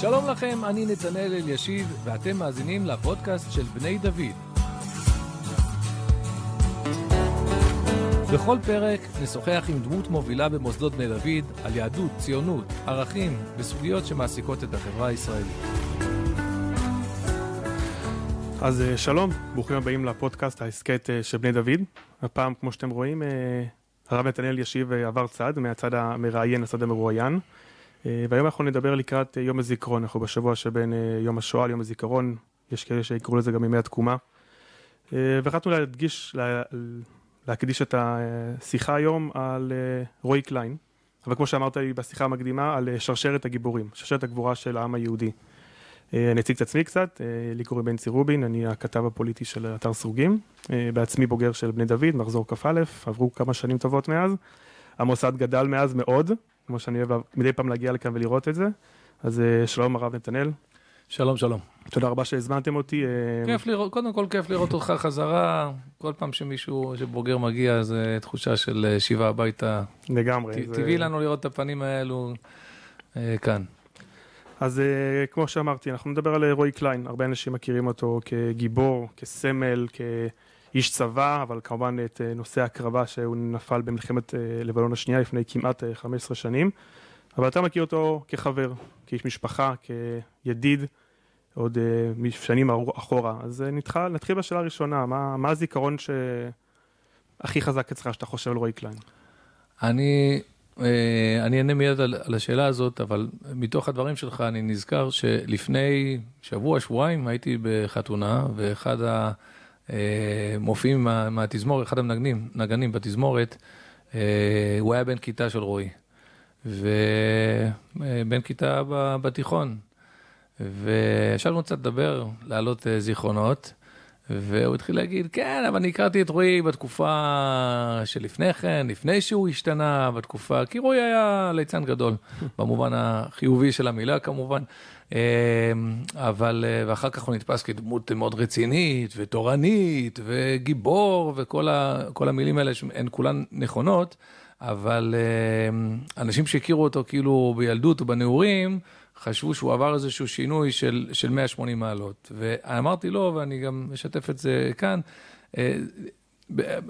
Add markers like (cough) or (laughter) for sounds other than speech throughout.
שלום לכם, אני נתנאל אלישיב, ואתם מאזינים לפודקאסט של בני דוד. בכל פרק נשוחח עם דמות מובילה במוסדות בני דוד על יהדות, ציונות, ערכים וסוגיות שמעסיקות את החברה הישראלית. אז אה, שלום, ברוכים הבאים לפודקאסט ההסכת אה, של בני דוד. הפעם, כמו שאתם רואים, אה, הרב נתנאל ישיב עבר צד, מהצד המראיין לצד המרואיין. והיום אנחנו נדבר לקראת יום הזיכרון, אנחנו בשבוע שבין יום השואה ליום הזיכרון, יש כאלה שיקראו לזה גם ימי התקומה. והחלטנו להדגיש, להקדיש את השיחה היום על רועי קליין, אבל כמו שאמרת לי בשיחה המקדימה, על שרשרת הגיבורים, שרשרת הגבורה של העם היהודי. אה, אני אציג את עצמי קצת, אה, לי קוראים בנצי רובין, אני הכתב הפוליטי של אתר סרוגים, אה, בעצמי בוגר של בני דוד, מחזור כ"א, עברו כמה שנים טובות מאז. המוסד גדל מאז מאוד, כמו שאני אוהב מדי פעם להגיע לכאן ולראות את זה. אז שלום הרב נתנאל. שלום, שלום. תודה רבה שהזמנתם אותי. כיף לראות, קודם כל כיף לראות אותך חזרה, כל פעם שמישהו, שבוגר מגיע, זה תחושה של שיבה הביתה. לגמרי. טבעי לנו לראות את הפנים האלו כאן. אז uh, כמו שאמרתי, אנחנו נדבר על אה, רועי קליין, הרבה אנשים מכירים אותו כגיבור, כסמל, כאיש צבא, אבל כמובן את uh, נושא הקרבה שהוא נפל במלחמת uh, לבנון השנייה לפני כמעט uh, 15 שנים, אבל אתה מכיר אותו כחבר, כאיש משפחה, כידיד, עוד משנים אחורה. אז uh, נתחיל, בשאלה הראשונה, מה, מה הזיכרון שהכי חזק אצלך שאתה חושב על רועי קליין? אני אה, אני אענה מיד על, על השאלה הזאת, אבל מתוך הדברים שלך אני נזכר שלפני שבוע, שבועיים הייתי בחתונה, ואחד המופיעים מה, מהתזמורת, אחד המנגנים, נגנים בתזמורת, אה, הוא היה בן כיתה של רועי, ובן כיתה בתיכון. וישבנו קצת לדבר, להעלות אה, זיכרונות. והוא התחיל להגיד, כן, אבל אני הכרתי את רועי בתקופה שלפני כן, לפני שהוא השתנה, בתקופה, כי רועי היה ליצן גדול, במובן החיובי של המילה כמובן, אבל, אה, ואחר כך הוא נתפס כדמות מאוד רצינית ותורנית וגיבור וכל ה, המילים האלה הן כולן נכונות, אבל אמ, אנשים שהכירו אותו כאילו בילדות ובנעורים, חשבו שהוא עבר איזשהו שינוי של, של 180 מעלות. ואמרתי לו, ואני גם משתף את זה כאן, אה,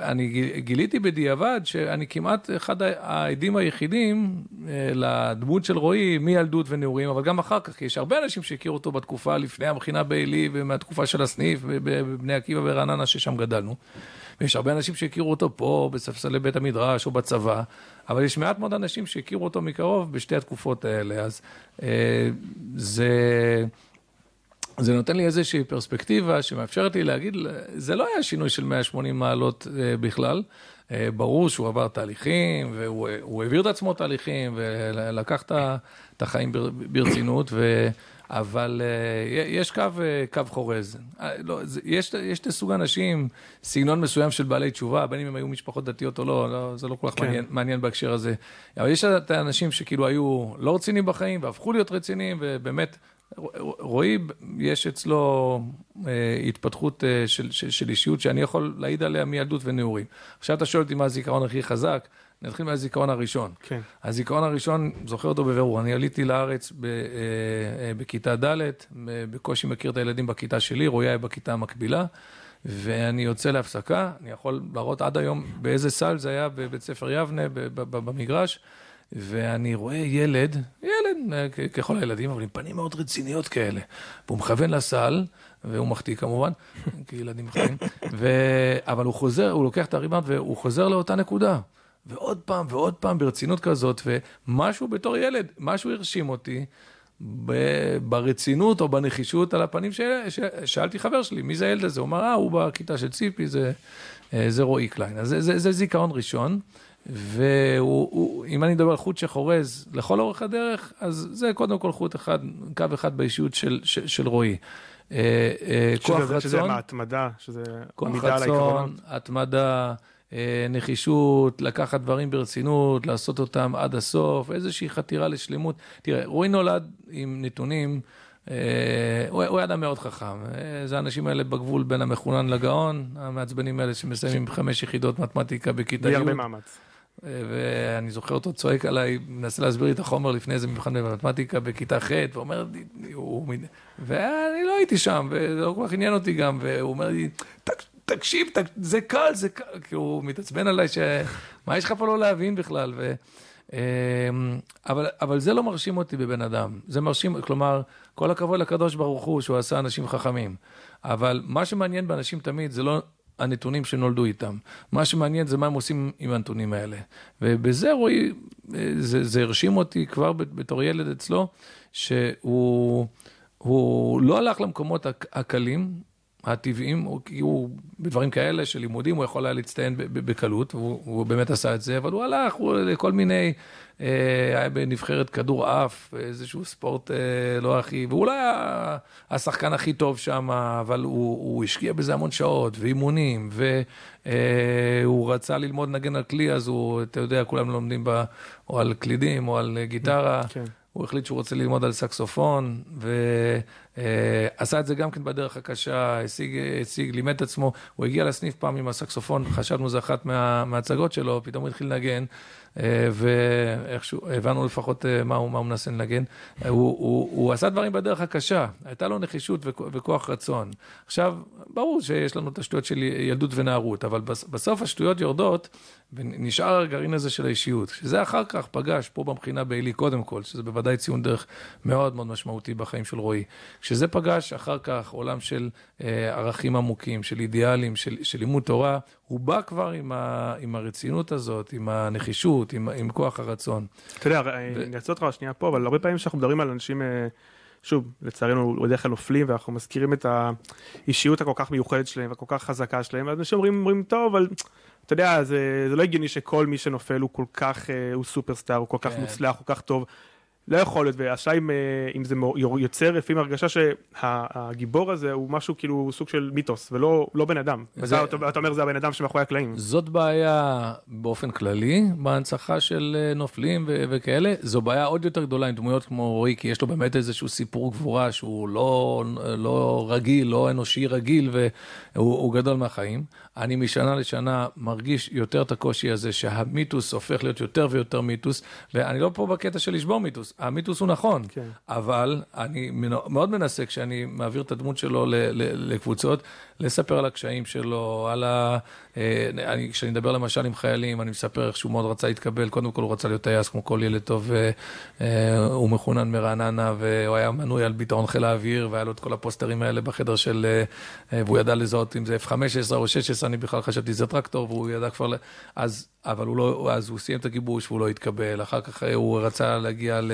אני גיליתי בדיעבד שאני כמעט אחד העדים היחידים אה, לדמות של רועי מילדות ונעורים, אבל גם אחר כך, כי יש הרבה אנשים שהכירו אותו בתקופה לפני המכינה בעלי ומהתקופה של הסניף בבני עקיבא ורעננה ששם גדלנו. ויש הרבה אנשים שהכירו אותו פה בספסלי בית המדרש או בצבא, אבל יש מעט מאוד אנשים שהכירו אותו מקרוב בשתי התקופות האלה, אז אה, זה... זה נותן לי איזושהי פרספקטיבה שמאפשרת לי להגיד, זה לא היה שינוי של 180 מעלות אה, בכלל. אה, ברור שהוא עבר תהליכים, והוא העביר את עצמו תהליכים, ולקח את החיים ברצינות, ו... אבל יש קו, קו חורז. לא, יש, יש את סוג אנשים, סגנון מסוים של בעלי תשובה, בין אם הם היו משפחות דתיות או לא, לא זה לא כל כך כן. מעניין, מעניין בהקשר הזה. אבל יש את האנשים שכאילו היו לא רציניים בחיים והפכו להיות רציניים, ובאמת, רועי, יש אצלו uh, התפתחות uh, של, של, של אישיות שאני יכול להעיד עליה מילדות ונעורים. עכשיו אתה שואל אותי מה הזיכרון הכי חזק. נתחיל מהזיכרון הראשון. כן. הזיכרון הראשון, זוכר אותו בבירור, אני עליתי לארץ ב, אה, אה, בכיתה ד', בקושי מכיר את הילדים בכיתה שלי, רועי היה בכיתה המקבילה, ואני יוצא להפסקה, אני יכול להראות עד היום באיזה סל זה היה בבית ספר יבנה, במגרש, ואני רואה ילד, ילד אה, ככל הילדים, אבל עם פנים מאוד רציניות כאלה, והוא מכוון לסל, והוא מחטיא כמובן, (laughs) כי ילדים מחטיאים, אבל הוא חוזר, הוא לוקח את הריבאונד והוא חוזר לאותה נקודה. ועוד פעם ועוד פעם ברצינות כזאת, ומשהו בתור ילד, משהו הרשים אותי ברצינות או בנחישות על הפנים ששאלתי חבר שלי, מי זה הילד הזה? הוא אמר, אה, הוא בכיתה של ציפי, זה, אה, זה רועי קליין. אז זה, זה, זה זיכרון ראשון, ואם אני מדבר על חוט שחורז לכל אורך הדרך, אז זה קודם כל חוט אחד, קו אחד באישיות של, של, של רועי. אה, אה, כוח רצון. שזה מה, התמדה, שזה עמידה על העקרונות. כוח רצון, התמדה. אה, נחישות, לקחת דברים ברצינות, לעשות אותם עד הסוף, איזושהי חתירה לשלמות. תראה, רועי נולד עם נתונים, הוא, הוא אדם מאוד חכם. זה האנשים האלה בגבול בין המחונן לגאון, המעצבנים האלה שמסיימים חמש יחידות מתמטיקה בכיתה י'. בלי הרבה מאמץ. ואני זוכר אותו צועק עליי, מנסה להסביר לי את החומר לפני איזה מבחן במתמטיקה בכיתה ח', ואומר לי, הוא... ואני לא הייתי שם, וזה לא כל כך עניין אותי גם, והוא אומר לי, תקשיב, זה קל, זה קל, כי הוא מתעצבן עליי, מה יש לך פה לא להבין בכלל? ו... אמ, אבל, אבל זה לא מרשים אותי בבן אדם, זה מרשים, כלומר, כל הכבוד לקדוש ברוך הוא שהוא עשה אנשים חכמים, אבל מה שמעניין באנשים תמיד זה לא הנתונים שנולדו איתם, מה שמעניין זה מה הם עושים עם הנתונים האלה, ובזה רואי, זה, זה הרשים אותי כבר בתור ילד אצלו, שהוא לא הלך למקומות הקלים, הטבעיים, הוא, הוא בדברים כאלה של לימודים, הוא יכול היה להצטיין בקלות, והוא, באמת עשה את זה, אבל הוא הלך הוא לכל מיני, אה, היה בנבחרת כדור עף, איזשהו ספורט אה, לא הכי, והוא לא היה השחקן הכי טוב שם, אבל הוא, הוא השקיע בזה המון שעות, ואימונים, והוא אה, רצה ללמוד נגן על כלי, אז הוא, אתה יודע, כולם לומדים ב, או על קלידים או על גיטרה. כן. הוא החליט שהוא רוצה ללמוד על סקסופון, ועשה את זה גם כן בדרך הקשה, השיג, השיג, לימד את עצמו. הוא הגיע לסניף פעם עם הסקסופון, חשבנו זה אחת מה, מההצגות שלו, פתאום הוא התחיל לנגן, אה, ואיכשהו הבנו לפחות אה, מה הוא, מה הוא מנסה לנגן. הוא, הוא, הוא עשה דברים בדרך הקשה, הייתה לו נחישות וכוח רצון. עכשיו, ברור שיש לנו את השטויות של ילדות ונערות, אבל בסוף השטויות יורדות, ונשאר הגרעין הזה של האישיות. שזה אחר כך פגש פה במכינה בעלי קודם כל, שזה בוודאי ציון דרך מאוד מאוד משמעותי בחיים של רועי. כשזה פגש אחר כך עולם של אה, ערכים עמוקים, של אידיאלים, של, של לימוד תורה, הוא בא כבר עם, ה, עם הרצינות הזאת, עם הנחישות, עם, עם כוח הרצון. אתה יודע, ו... אני אעצור אותך שנייה פה, אבל הרבה פעמים כשאנחנו מדברים על אנשים... אה... שוב, לצערנו בדרך כלל נופלים ואנחנו מזכירים את האישיות הכל כך מיוחדת שלהם והכל כך חזקה שלהם, ואז אנשים אומרים, אומרים טוב, אבל אתה יודע, זה, זה לא הגיוני שכל מי שנופל הוא כל כך, אה, הוא סופרסטאר, הוא כל כך כן. מוצלח, הוא כל כך טוב. לא יכול להיות, והשאלה אם, אה, אם זה יוצר לפעמים הרגשה שהגיבור הזה הוא משהו כאילו סוג של מיתוס ולא לא בן אדם. זה, אתה, אתה אומר זה הבן אדם שמאחורי הקלעים. זאת בעיה באופן כללי בהנצחה של אה, נופלים ו- וכאלה, זו בעיה עוד יותר גדולה עם דמויות כמו רועי, כי יש לו באמת איזשהו סיפור גבורה שהוא לא, לא רגיל, לא אנושי רגיל והוא גדול מהחיים. אני משנה לשנה מרגיש יותר את הקושי הזה שהמיתוס הופך להיות יותר ויותר מיתוס, ואני לא פה בקטע של לשבור מיתוס. המיתוס הוא נכון, כן. אבל אני מאוד מנסה כשאני מעביר את הדמות שלו לקבוצות, לספר על הקשיים שלו, על ה... אה, אני, כשאני מדבר למשל עם חיילים, אני מספר איך שהוא מאוד רצה להתקבל, קודם כל הוא רצה להיות טייס כמו כל ילד טוב, אה, הוא מחונן מרעננה, והוא היה מנוי על ביטאון חיל האוויר, והיה לו את כל הפוסטרים האלה בחדר של... אה, והוא ידע לזהות אם זה F-15 או 16, אני בכלל חשבתי שזה טרקטור, והוא ידע כבר... אז אבל הוא לא, אז הוא סיים את הגיבוש והוא לא התקבל, אחר כך אה, הוא רצה להגיע ל...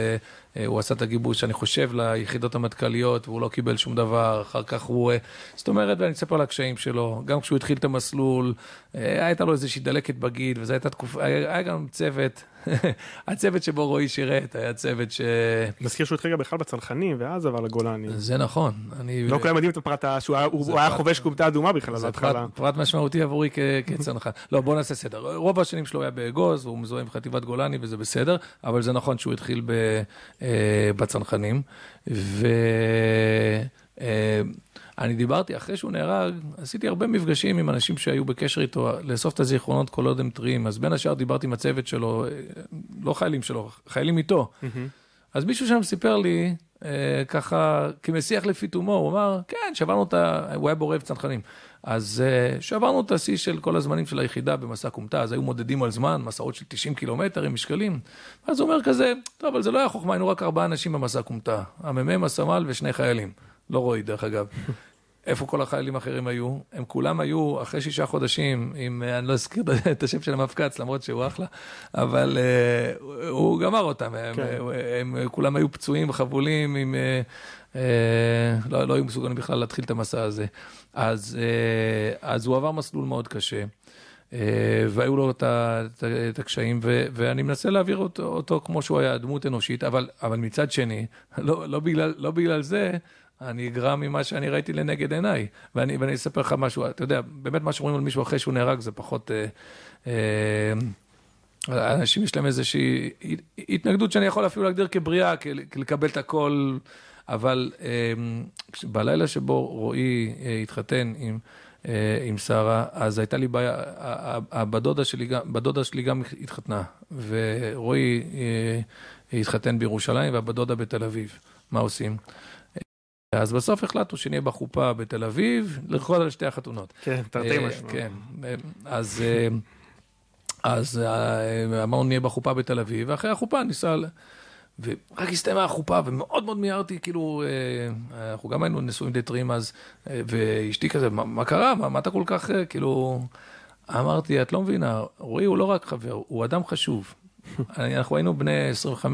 אה, הוא עשה את הגיבוש, אני חושב, ליחידות המטכ"ליות, והוא לא קיבל שום דבר, אחר כך הוא... אה, זאת אומרת, ואני אספר על הקשיים שלו, גם כשהוא התחיל את המסלול, הייתה לו איזושהי דלקת בגיד, וזו הייתה תקופה, היה גם צוות. (laughs) הצוות שבו רועי שירת היה צוות ש... מזכיר שהוא התחיל גם בכלל בצנחנים ואז עבר לגולני. זה נכון. אני... לא כולם יודעים את הפרט שהוא היה חובש כומתה אדומה בכלל זה פרט משמעותי עבורי כצנחן. לא, בוא נעשה סדר. רוב השנים שלו היה באגוז, והוא מזוהה עם חטיבת גולני וזה בסדר, אבל זה נכון שהוא התחיל אה, בצנחנים. ו... אני דיברתי, אחרי שהוא נהרג, עשיתי הרבה מפגשים עם אנשים שהיו בקשר איתו, לאסוף את הזיכרונות כל עוד הם טריים. אז בין השאר דיברתי עם הצוות שלו, לא חיילים שלו, חיילים איתו. Mm-hmm. אז מישהו שם סיפר לי, אה, ככה, כמשיח לפי תומו, הוא אמר, כן, שברנו את ה... הוא היה בורב צנחנים. אז אה, שברנו את השיא של כל הזמנים של היחידה במסע כומתה, אז היו מודדים על זמן, מסעות של 90 קילומטר עם משקלים. אז הוא אומר כזה, טוב, אבל זה לא היה חוכמה, היינו רק ארבעה אנשים במסע כומתה. המ"מ, הסמל ושני חיילים. לא רועי, דרך אגב. (laughs) איפה כל החיילים האחרים היו? הם כולם היו אחרי שישה חודשים, עם, אני לא אזכיר את השם של המפקץ, למרות שהוא אחלה, אבל uh, הוא גמר אותם, הם, כן. הם, הם כולם היו פצועים וחבולים, עם, uh, uh, לא, לא היו מסוגלים בכלל להתחיל את המסע הזה. אז, uh, אז הוא עבר מסלול מאוד קשה. והיו לו את, את, את הקשיים, ו, ואני מנסה להעביר אותו, אותו כמו שהוא היה דמות אנושית, אבל, אבל מצד שני, לא, לא, בגלל, לא בגלל זה, אני אגרע ממה שאני ראיתי לנגד עיניי. ואני, ואני אספר לך משהו, אתה יודע, באמת מה שאומרים על מישהו אחרי שהוא נהרג זה פחות... אה, אה, אנשים יש להם איזושהי התנגדות שאני יכול אפילו להגדיר כבריאה, לקבל את הכל, אבל אה, בלילה שבו רועי אה, התחתן עם עם שרה, אז הייתה לי בעיה, בדודה שלי, בדודה שלי גם התחתנה, ורועי התחתן בירושלים והבדודה בתל אביב. מה עושים? אז בסוף החלטנו שנהיה בחופה בתל אביב, לרקוד על שתי החתונות. כן, תרתי משמע. כן, אז... אז אמרנו נהיה בחופה בתל אביב, ואחרי החופה ניסע, ורק הסתיימה החופה, ומאוד מאוד מיהרתי, כאילו, אנחנו גם היינו נשואים די טריים אז, ואשתי כזה, מה, מה קרה? מה, מה אתה כל כך, כאילו... אמרתי, את לא מבינה, רועי הוא לא רק חבר, הוא אדם חשוב. אנחנו היינו בני 25-6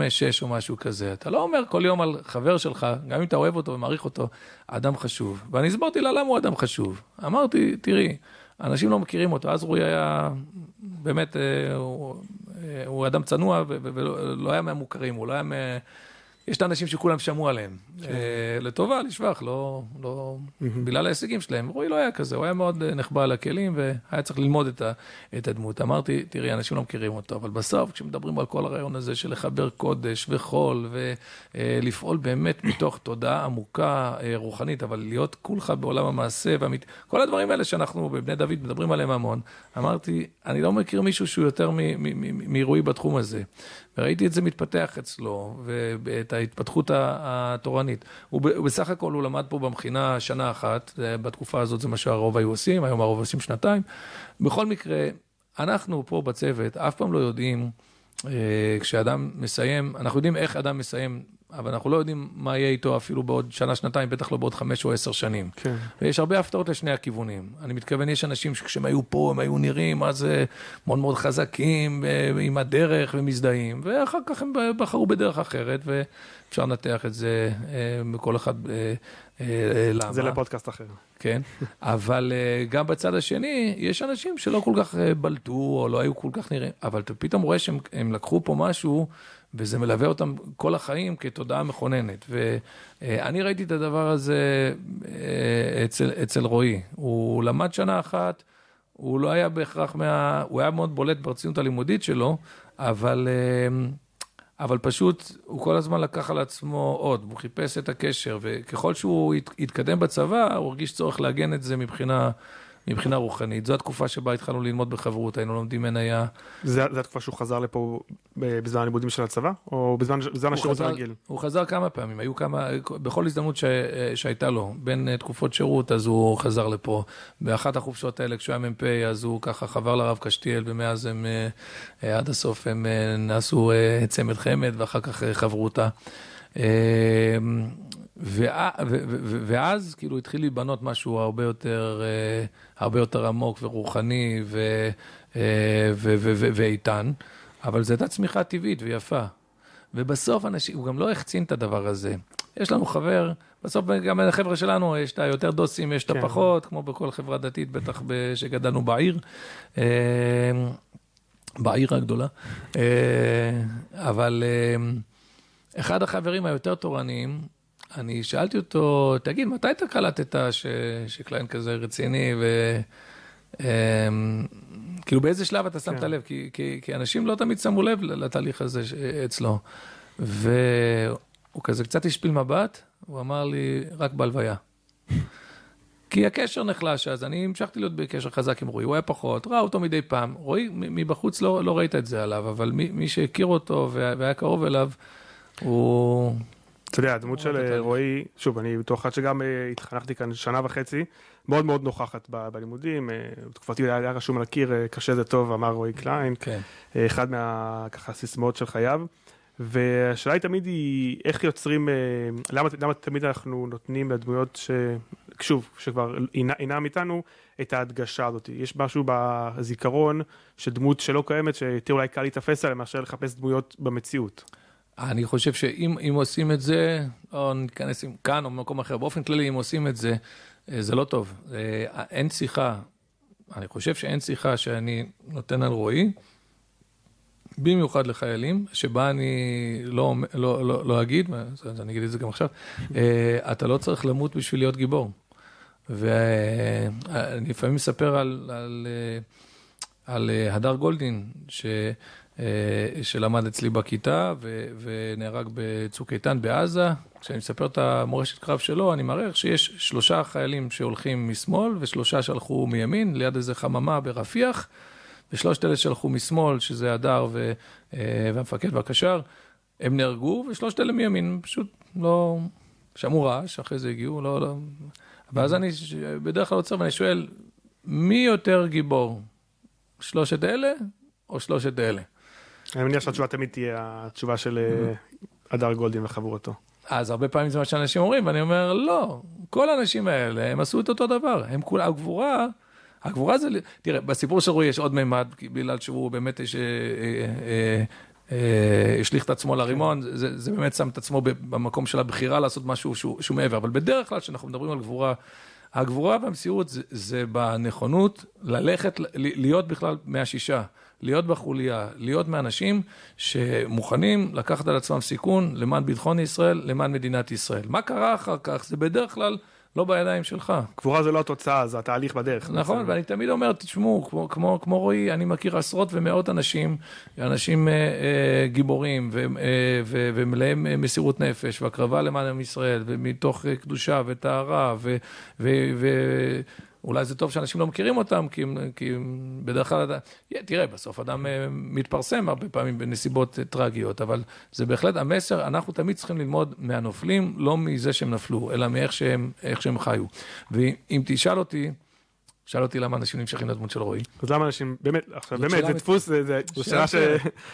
או משהו כזה. אתה לא אומר כל יום על חבר שלך, גם אם אתה אוהב אותו ומעריך אותו, אדם חשוב. ואני הסברתי לה למה הוא אדם חשוב. אמרתי, תראי, אנשים לא מכירים אותו, אז רועי היה באמת, אה, הוא, אה, הוא אדם צנוע ולא היה מהמוכרים, הוא לא היה מה... יש את האנשים שכולם שמעו עליהם. כן. אה, לטובה, לשבח, לא, לא, בגלל ההישגים שלהם. רועי לא היה כזה, הוא היה מאוד אה, נחבא על הכלים והיה צריך ללמוד את, ה, את הדמות. אמרתי, תראי, אנשים לא מכירים אותו, אבל בסוף, כשמדברים על כל הרעיון הזה של לחבר קודש וחול ולפעול אה, באמת מתוך תודעה עמוקה רוחנית, אבל להיות כולך בעולם המעשה, והמת... כל הדברים האלה שאנחנו בבני דוד מדברים עליהם המון, אמרתי, אני לא מכיר מישהו שהוא יותר מרועי בתחום הזה. וראיתי את זה מתפתח אצלו, ואת ההתפתחות התורנית. הוא בסך הכל, הוא למד פה במכינה שנה אחת, בתקופה הזאת זה מה שהרוב היו עושים, היום הרוב עושים שנתיים. בכל מקרה, אנחנו פה בצוות אף פעם לא יודעים, אה, כשאדם מסיים, אנחנו יודעים איך אדם מסיים אבל אנחנו לא יודעים מה יהיה איתו אפילו בעוד שנה, שנתיים, בטח לא בעוד חמש או עשר שנים. כן. ויש הרבה הפתעות לשני הכיוונים. אני מתכוון, יש אנשים שכשהם היו פה, הם היו נראים אז מאוד מאוד חזקים, אה, עם הדרך ומזדהים, ואחר כך הם בחרו בדרך אחרת, ואפשר לנתח את זה אה, אחד אה, למה. זה לפודקאסט אחר. כן, (laughs) אבל גם בצד השני, יש אנשים שלא כל כך בלטו, או לא היו כל כך נראים, אבל אתה פתאום רואה שהם לקחו פה משהו, וזה מלווה אותם כל החיים כתודעה מכוננת. ואני ראיתי את הדבר הזה אה, אצל, אצל רועי. הוא למד שנה אחת, הוא לא היה בהכרח מה... הוא היה מאוד בולט ברצינות הלימודית שלו, אבל... אה, אבל פשוט הוא כל הזמן לקח על עצמו עוד, הוא חיפש את הקשר, וככל שהוא התקדם בצבא, הוא הרגיש צורך לעגן את זה מבחינה מבחינה רוחנית. זו התקופה שבה התחלנו ללמוד בחברות, היינו לומדים מניה. זה, זה התקופה שהוא חזר לפה בזמן הלימודים של הצבא? או בזמן, בזמן השירות הרגיל? הוא חזר כמה פעמים, היו כמה, בכל הזדמנות ש, שהייתה לו, בין תקופות שירות, אז הוא חזר לפה. באחת החופשות האלה, כשהוא היה מ"פ, אז הוא ככה חבר לרב קשתיאל, ומאז הם, אה, עד הסוף הם אה, נעשו אה, צמד חמד, ואחר כך חברותה. ואז כאילו התחיל להיבנות משהו הרבה יותר, אה, הרבה יותר עמוק ורוחני אה, ואיתן, אבל זו הייתה צמיחה טבעית ויפה. ובסוף אנשים, הוא גם לא החצין את הדבר הזה. יש לנו חבר, בסוף גם לחבר'ה שלנו יש את היותר דוסים, יש את כן. הפחות, כמו בכל חברה דתית, בטח שגדלנו בעיר, אה, בעיר הגדולה. אבל אחד החברים היותר תורניים, אני שאלתי אותו, תגיד, מתי אתה קלטת ש... שקליין כזה רציני, ו... אמ, כאילו באיזה שלב אתה שמת כן. לב? כי, כי, כי אנשים לא תמיד שמו לב לתהליך הזה אצלו. והוא כזה קצת השפיל מבט, הוא אמר לי, רק בהלוויה. (laughs) כי הקשר נחלש אז, אני המשכתי להיות בקשר חזק עם רועי, הוא היה פחות, ראה אותו מדי פעם. רועי, מבחוץ לא, לא ראית את זה עליו, אבל מי, מי שהכיר אותו והיה קרוב אליו, הוא... אתה יודע, הדמות של אה, רועי, שוב, אני בתור אחד שגם אה, התחנכתי כאן שנה וחצי, מאוד מאוד נוכחת בלימודים, אה, בתקופתי היה רשום על הקיר, קשה זה טוב, אמר רועי קליין, כן. אחד מה, ככה, הסיסמאות של חייו. והשאלה היא תמיד היא איך יוצרים, למה, למה תמיד אנחנו נותנים לדמויות ש... שוב, שכבר אינם איתנו, את ההדגשה הזאת. יש משהו בזיכרון של דמות שלא קיימת, שתהיה אולי קל להיתפס עליה מאשר לחפש דמויות במציאות. אני חושב שאם עושים את זה, או ניכנס כאן או במקום אחר, באופן כללי, אם עושים את זה, אה, זה לא טוב. אה, אין שיחה, אני חושב שאין שיחה שאני נותן על רועי, במיוחד לחיילים, שבה אני לא, לא, לא, לא אגיד, אני אגיד את זה גם עכשיו, אה, אתה לא צריך למות בשביל להיות גיבור. ואני לפעמים מספר על, על, על הדר גולדין, ש... אה, שלמד אצלי בכיתה ונהרג בצוק איתן בעזה, כשאני מספר את המורשת קרב שלו, אני מראה שיש שלושה חיילים שהולכים משמאל ושלושה שהלכו מימין, ליד איזה חממה ברפיח, ושלושת אלה שהלכו משמאל, שזה הדר ו... אה, והמפקד והקשר, הם נהרגו, ושלושת אלה מימין, פשוט לא... שמעו רעש, אחרי זה הגיעו, לא... לא... ואז אני בדרך כלל עוצר ואני שואל, מי יותר גיבור? שלושת אלה או שלושת אלה? אני מניח שהתשובה תמיד תהיה התשובה של אה, הדר גולדין וחבורתו. אז הרבה פעמים זה מה שאנשים אומרים, ואני אומר, לא, כל האנשים האלה, הם עשו את אותו דבר. הם כולם, הגבורה, הגבורה זה, תראה, בסיפור של רועי יש עוד מימד, בגלל שהוא באמת יש... אה, אה, השליך את עצמו לרימון, זה, זה באמת שם את עצמו במקום של הבחירה לעשות משהו שהוא, שהוא מעבר. אבל בדרך כלל, כשאנחנו מדברים על גבורה, הגבורה והמסירות זה, זה בנכונות ללכת, להיות בכלל מהשישה, להיות בחוליה, להיות מאנשים שמוכנים לקחת על עצמם סיכון למען ביטחון ישראל, למען מדינת ישראל. מה קרה אחר כך? זה בדרך כלל... לא בידיים שלך. קבורה זה לא התוצאה, זה התהליך בדרך. נכון, ואני תמיד אומר, תשמעו, כמו, כמו, כמו רועי, אני מכיר עשרות ומאות אנשים, אנשים אה, אה, גיבורים ו, אה, ו, ומלאים אה, מסירות נפש והקרבה למען עם ישראל, ומתוך אה, קדושה וטהרה, ו... ו, ו אולי זה טוב שאנשים לא מכירים אותם, כי, כי בדרך כלל, תראה, בסוף אדם אה, מתפרסם הרבה פעמים בנסיבות אה, טרגיות, אבל זה בהחלט המסר, אנחנו תמיד צריכים ללמוד מהנופלים, לא מזה שהם נפלו, אלא מאיך שהם, שהם חיו. ואם תשאל אותי, שאל אותי למה אנשים נמשכים לדמות של רועי. אז למה אנשים, באמת, עכשיו באמת, זה דפוס, זה שאלה ש...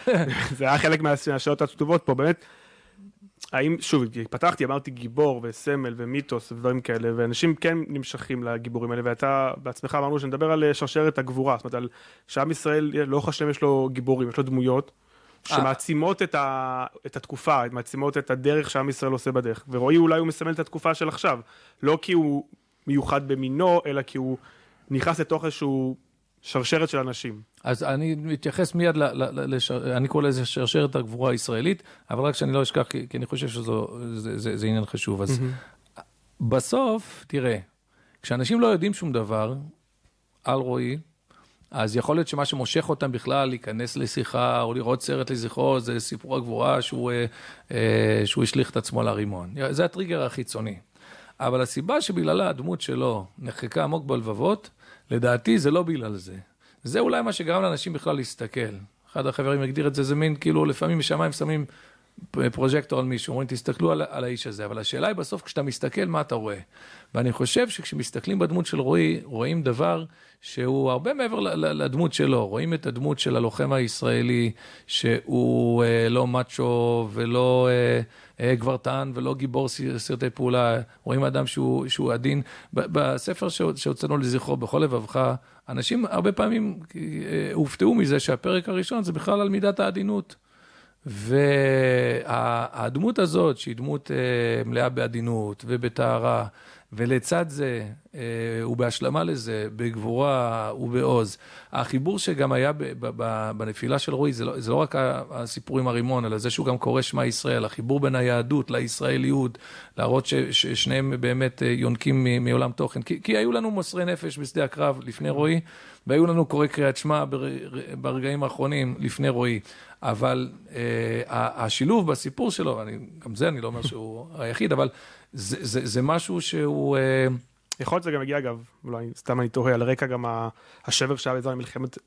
(laughs) זה היה חלק מהשאלות הכתובות פה, באמת. האם, שוב, פתחתי, אמרתי גיבור וסמל ומיתוס ודברים כאלה, ואנשים כן נמשכים לגיבורים האלה, ואתה בעצמך אמרנו שנדבר על אה, שרשרת הגבורה, זאת אומרת, על שעם ישראל, לאורך השלם יש לו גיבורים, יש לו דמויות, אה. שמעצימות את, ה, את התקופה, מעצימות את הדרך שעם ישראל עושה בדרך. ורועי אולי הוא מסמל את התקופה של עכשיו, לא כי הוא מיוחד במינו, אלא כי הוא נכנס לתוך איזשהו שרשרת של אנשים. אז אני מתייחס מיד, ל, ל, ל, לש... אני קורא לזה שרשרת הגבורה הישראלית, אבל רק שאני לא אשכח, כי, כי אני חושב שזה עניין חשוב. אז mm-hmm. בסוף, תראה, כשאנשים לא יודעים שום דבר על רועי, אז יכול להיות שמה שמושך אותם בכלל להיכנס לשיחה או לראות סרט לזכרו, זה סיפור הגבורה שהוא, אה, אה, שהוא השליך את עצמו לרימון. זה הטריגר החיצוני. אבל הסיבה שבגללה הדמות שלו נחקקה עמוק בלבבות, לדעתי זה לא בגלל זה. זה אולי מה שגרם לאנשים בכלל להסתכל. אחד החברים הגדיר את זה, זה מין כאילו לפעמים משמיים שמים פרוז'קטור על מישהו, אומרים תסתכלו על, על האיש הזה, אבל השאלה היא בסוף כשאתה מסתכל מה אתה רואה. ואני חושב שכשמסתכלים בדמות של רועי, רואים דבר שהוא הרבה מעבר לדמות שלו, רואים את הדמות של הלוחם הישראלי, שהוא אה, לא מאצ'ו ולא אה, אה, גברתן ולא גיבור סרטי פעולה, רואים אדם שהוא, שהוא עדין. בספר שהוצאנו לזכרו, בכל לבבך, אנשים הרבה פעמים אה, הופתעו מזה שהפרק הראשון זה בכלל על מידת העדינות. והדמות הזאת, שהיא דמות אה, מלאה בעדינות ובטהרה, ולצד זה, אה, ובהשלמה לזה, בגבורה ובעוז, החיבור שגם היה בנפילה של רועי, זה לא, זה לא רק הסיפור עם הרימון, אלא זה שהוא גם קורא שמע ישראל, החיבור בין היהדות לישראליות, להראות ששניהם באמת אה, יונקים מעולם תוכן. כי, כי היו לנו מוסרי נפש בשדה הקרב לפני רועי, והיו לנו קוראי קריאת שמע ברגעים האחרונים לפני רועי. אבל אה, השילוב בסיפור שלו, אני, גם זה אני לא אומר שהוא היחיד, אבל זה, זה, זה משהו שהוא... אה, יכול להיות שזה גם מגיע אגב, אולי סתם אני תוהה, על רקע גם השבר שהיה בזמן מלחמת,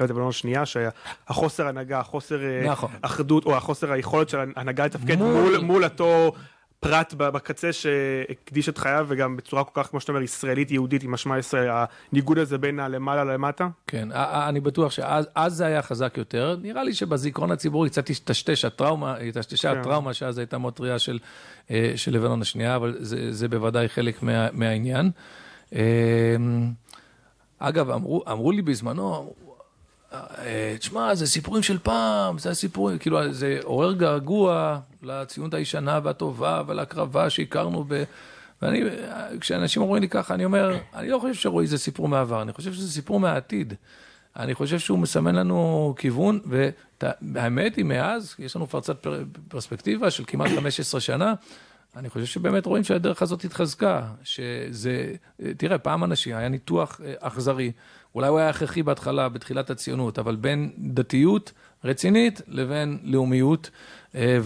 לבנון השנייה, שהחוסר הנהגה, החוסר אה, נכון. אחדות, או החוסר היכולת של הנהגה לתפקד מול, מול אותו פרט בקצה שהקדיש את חייו וגם בצורה כל כך, כמו שאתה אומר, ישראלית יהודית עם משמע ישראל, הניגוד הזה בין הלמעלה למטה? כן, אני בטוח שאז זה היה חזק יותר. נראה לי שבזיכרון הציבורי קצת השתשתש הטראומה, השתששה כן. הטראומה שאז הייתה מאוד טריה של, אה, של לבנון השנייה, אבל זה, זה בוודאי חלק מה, מהעניין. אה, אגב, אמרו, אמרו לי בזמנו, תשמע, זה סיפורים של פעם, זה הסיפורים, כאילו, זה עורר געגוע לציונות הישנה והטובה ולהקרבה שהכרנו ב... ואני, כשאנשים אומרים לי ככה, אני אומר, אני לא חושב שרועי זה סיפור מהעבר, אני חושב שזה סיפור מהעתיד. אני חושב שהוא מסמן לנו כיוון, והאמת היא, מאז, יש לנו כבר קצת פרספקטיבה של כמעט 15 שנה, אני חושב שבאמת רואים שהדרך הזאת התחזקה, שזה, תראה, פעם אנשים, היה ניתוח אה, אכזרי, אולי הוא היה הכרחי בהתחלה, בתחילת הציונות, אבל בין דתיות רצינית לבין לאומיות אה,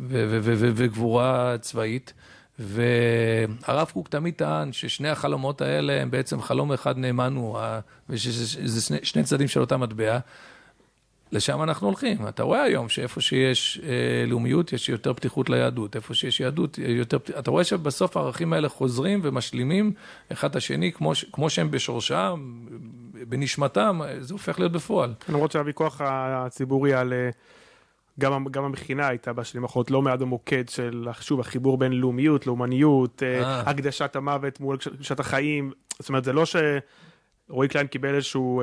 וגבורה צבאית. והרב קוק תמיד טען ששני החלומות האלה הם בעצם חלום אחד נאמן ושזה שני צדדים של אותה מטבע. לשם אנחנו הולכים. אתה רואה היום שאיפה שיש אה, לאומיות, יש יותר פתיחות ליהדות. איפה שיש יהדות, יותר... אתה רואה שבסוף הערכים האלה חוזרים ומשלימים אחד את השני, כמו, ש... כמו שהם בשורשם, בנשמתם, זה הופך להיות בפועל. למרות שהוויכוח הציבורי על... אה, גם, גם המכינה הייתה בשנים האחרונות לא מעט במוקד של, שוב, החיבור בין לאומיות, לאומניות, אה. אה. הקדשת המוות מול הקדשת החיים. זאת אומרת, זה לא ש... רועי קליין קיבל איזשהו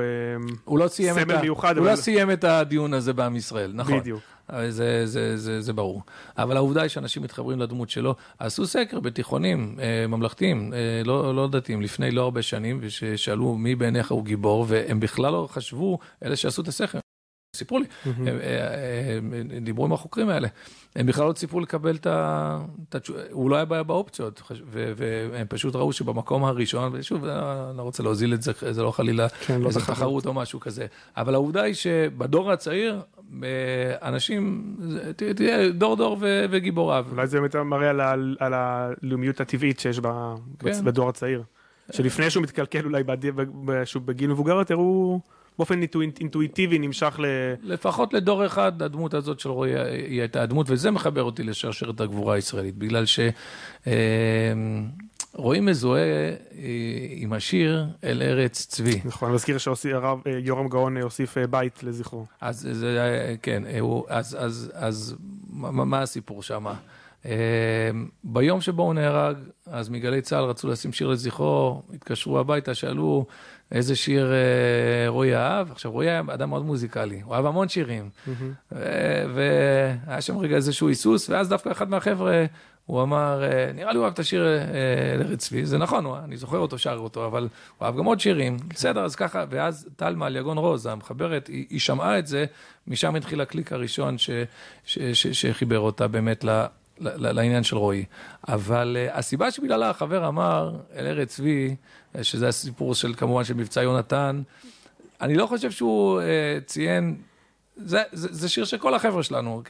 הוא לא סיים סמל את מיוחד. הוא אבל... לא סיים את הדיון הזה בעם ישראל, נכון. בדיוק. זה, זה, זה, זה זה ברור. אבל העובדה היא שאנשים מתחברים לדמות שלו. עשו סקר בתיכונים אה, ממלכתיים, אה, לא, לא דתיים, לפני לא הרבה שנים, ושאלו מי בעיניך הוא גיבור, והם בכלל לא חשבו, אלה שעשו את הסקר, סיפרו לי, הם, הם דיברו עם החוקרים האלה, הם בכלל לא ציפו לקבל את התשובה, הוא לא היה בעיה באופציות, והם פשוט ראו שבמקום הראשון, ושוב, אני לא רוצה להוזיל את זה, זה לא חלילה כן, לא איזה תחרות או משהו כזה, אבל העובדה היא שבדור הצעיר, אנשים, תהיה דור דור וגיבוריו. אולי זה באמת מראה על, על הלאומיות הטבעית שיש כן. בדור הצעיר, שלפני שהוא מתקלקל אולי בגיל מבוגר יותר, הוא... באופן אינטואיטיבי נמשך ל... לפחות לדור אחד, הדמות הזאת של רועי היא הייתה הדמות, וזה מחבר אותי לשרשרת הגבורה הישראלית, בגלל שרועי אה, מזוהה אה, עם השיר אל ארץ צבי. נכון, אני מזכיר שהרב אה, יורם גאון הוסיף בית לזכרו. אז זה, כן, אז, אז, אז מה הסיפור שם? ביום שבו הוא נהרג, אז מגלי צה"ל רצו לשים שיר לזכרו, התקשרו הביתה, שאלו איזה שיר אה, רועי אהב. עכשיו, רועי היה אדם מאוד מוזיקלי, הוא אהב המון שירים. Mm-hmm. והיה שם רגע איזשהו היסוס, ואז דווקא אחד מהחבר'ה, הוא אמר, אה, נראה לי הוא אהב את השיר לארץ צבי, זה נכון, אני זוכר אותו, שר אותו, אבל הוא אהב גם עוד שירים. בסדר, אז ככה, ואז טלמה על יגון רוז, המחברת, היא, היא שמעה את זה, משם התחיל הקליק הראשון ש, ש, ש, שחיבר אותה באמת ל... לעניין של רועי. אבל uh, הסיבה שבגללה החבר אמר אל ארץ צבי, uh, שזה הסיפור של כמובן של מבצע יונתן, אני לא חושב שהוא uh, ציין, זה, זה, זה שיר של כל החבר'ה שלנו,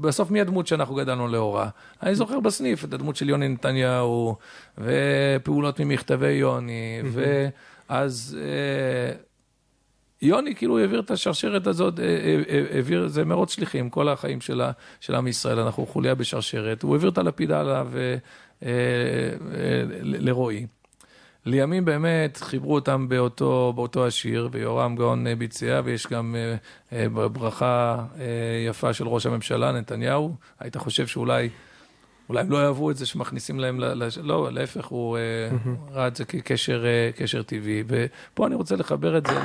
בסוף מי הדמות שאנחנו גדלנו לאורה? אני זוכר בסניף את הדמות של יוני נתניהו, ופעולות ממכתבי יוני, ואז... Uh, יוני כאילו העביר את השרשרת הזאת, אה, אה, אה, העביר, זה מרוץ שליחים, כל החיים של, ה, של עם ישראל, אנחנו חוליה בשרשרת, הוא העביר את הלפידה עליו לרועי. לימים באמת חיברו אותם באותו, באותו השיר, ויורם גאון ביצע, ויש גם ברכה יפה של ראש הממשלה, נתניהו. היית חושב שאולי... אולי הם לא יאהבו את זה שמכניסים להם, ל... לא, להפך, הוא. ראה את זה כקשר טבעי. ופה אני רוצה לחבר את זה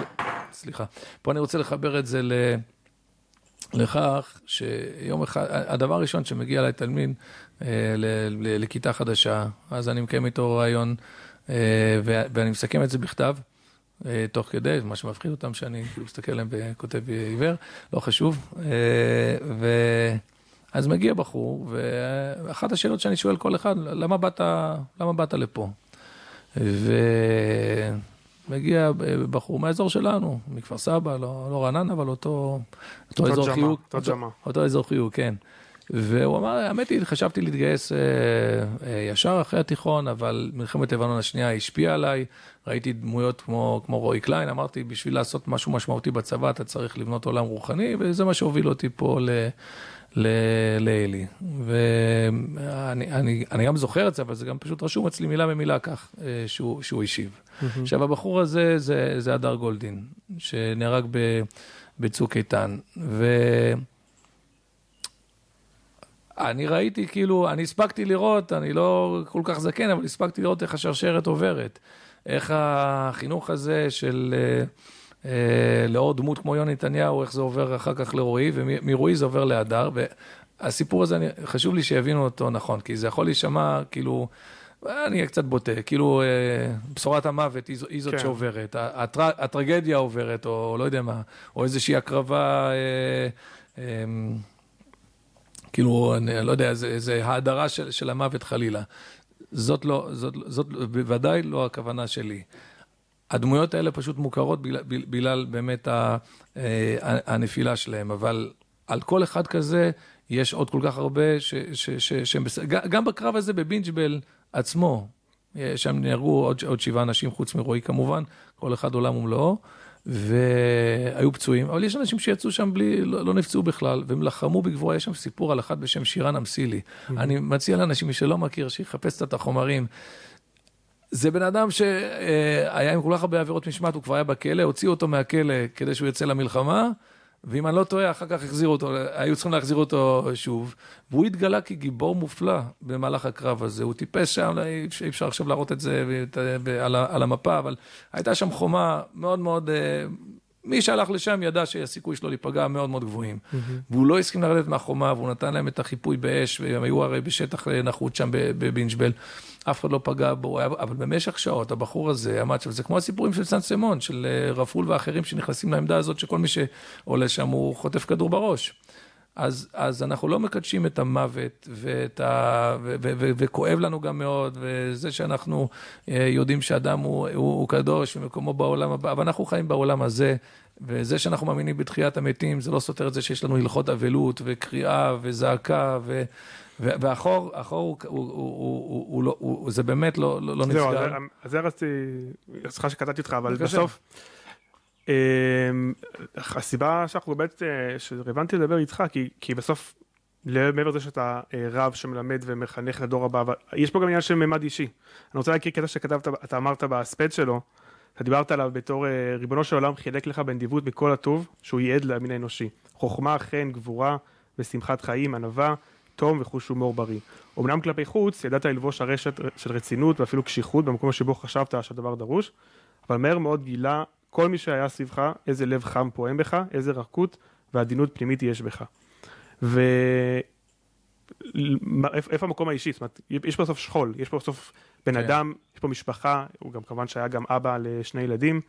סליחה. פה אני רוצה לחבר את זה ל... לכך שיום אחד, הדבר הראשון שמגיע אליי תלמיד אה, לכיתה חדשה, אז אני מקיים איתו רעיון אה, ואני מסכם את זה בכתב. אה, תוך כדי, מה שמפחיד אותם, שאני כאילו מסתכל עליהם וכותב עיוור, לא חשוב. ו... אז מגיע בחור, ואחת השאלות שאני שואל כל אחד, למה באת, למה באת לפה? ו... מגיע בחור מהאזור שלנו, מכפר סבא, לא, לא רעננה, אבל אותו, אותו אזור חיוג. אותו, אותו אזור חיוג, כן. והוא אמר, האמת היא, חשבתי להתגייס אה, אה, ישר אחרי התיכון, אבל מלחמת לבנון השנייה השפיעה עליי. ראיתי דמויות כמו, כמו רועי קליין, אמרתי, בשביל לעשות משהו משמעותי בצבא, אתה צריך לבנות עולם רוחני, וזה מה שהוביל אותי פה ל... לאלי. ואני אני, אני גם זוכר את זה, אבל זה גם פשוט רשום אצלי מילה במילה כך, אה, שהוא, שהוא השיב. Mm-hmm. עכשיו, הבחור הזה זה, זה הדר גולדין, שנהרג בצוק איתן. ואני ראיתי, כאילו, אני הספקתי לראות, אני לא כל כך זקן, אבל הספקתי לראות איך השרשרת עוברת. איך החינוך הזה של... Uh, לאור דמות כמו יוני נתניהו, איך זה עובר אחר כך לרועי, ומרועי זה עובר להדר, והסיפור הזה, חשוב לי שיבינו אותו נכון, כי זה יכול להישמע כאילו... אני אהיה קצת בוטה, כאילו אה, בשורת המוות היא, היא זאת כן. שעוברת, הטר, הטרגדיה עוברת, או לא יודע מה, או איזושהי הקרבה אה, אה, כאילו, אני לא יודע, זה, זה האדרה של, של המוות חלילה. זאת לא, זאת, זאת בוודאי לא הכוונה שלי. הדמויות האלה פשוט מוכרות בגלל, בגלל באמת ה, אה, הנפילה שלהם, אבל על כל אחד כזה יש עוד כל כך הרבה ש, ש, ש, שהם בסדר. גם בקרב הזה בבינג'בל עצמו, שם נהרגו עוד, עוד שבעה אנשים חוץ מרועי כמובן, כל אחד עולם ומלואו. והיו פצועים, אבל יש אנשים שיצאו שם בלי, לא, לא נפצעו בכלל, והם לחמו בגבורה, יש שם סיפור על אחד בשם שירן אמסילי. Mm-hmm. אני מציע לאנשים, מי שלא מכיר, שיחפש קצת את החומרים. זה בן אדם שהיה עם כל כך הרבה עבירות משמעת, הוא כבר היה בכלא, הוציאו אותו מהכלא כדי שהוא יצא למלחמה, ואם אני לא טועה, אחר כך החזירו אותו, היו צריכים להחזיר אותו שוב. והוא התגלה כגיבור מופלא במהלך הקרב הזה. הוא טיפס שם, אי אפשר עכשיו להראות את זה על המפה, אבל הייתה שם חומה מאוד מאוד מי שהלך לשם ידע שהסיכוי שלו להיפגע מאוד מאוד גבוהים. Mm-hmm. והוא לא הסכים לרדת מהחומה, והוא נתן להם את החיפוי באש, והם היו הרי בשטח נחות שם בבינג'בל. אף אחד לא פגע בו, אבל במשך שעות הבחור הזה עמד שם, זה כמו הסיפורים של סן סמון, של אה, רפול ואחרים שנכנסים לעמדה הזאת, שכל מי שעולה שם הוא חוטף כדור בראש. אז, אז אנחנו לא מקדשים את המוות, ואת ה, ו, ו, ו, וכואב לנו גם מאוד, וזה שאנחנו אה, יודעים שאדם הוא, הוא, הוא קדוש ומקומו בעולם הבא, אבל אנחנו חיים בעולם הזה, וזה שאנחנו מאמינים בתחיית המתים, זה לא סותר את זה שיש לנו הלכות אבלות וקריאה וזעקה, ו, והחור, החור הוא, הוא, הוא, הוא, הוא, לא, הוא, זה באמת לא, לא, לא נסגר. זהו, אז זה רציתי, סליחה שקטעתי אותך, אבל בסוף... אמ, הסיבה שאנחנו באמת, אה, שהבנתי לדבר איתך, כי, כי בסוף, מעבר לזה שאתה אה, רב שמלמד ומחנך לדור הבא, יש פה גם עניין של מימד אישי. אני רוצה להכיר קטע שכתבת, אתה אמרת בהספד שלו, אתה דיברת עליו בתור אה, ריבונו של עולם חילק לך בנדיבות מכל הטוב, שהוא ייעד למין האנושי. חוכמה, חן, גבורה ושמחת חיים, ענווה, תום וחוש הומור בריא. אמנם כלפי חוץ, ידעת ללבוש הרשת של רצינות ואפילו קשיחות במקום שבו חשבת שהדבר דרוש, אבל מהר מאוד גילה כל מי שהיה סביבך, איזה לב חם פועם בך, איזה רכות ועדינות פנימית יש בך. ואיפה המקום האישי? זאת אומרת, יש פה בסוף שכול, יש פה בסוף בן כן. אדם, יש פה משפחה, הוא גם כמובן שהיה גם אבא לשני ילדים.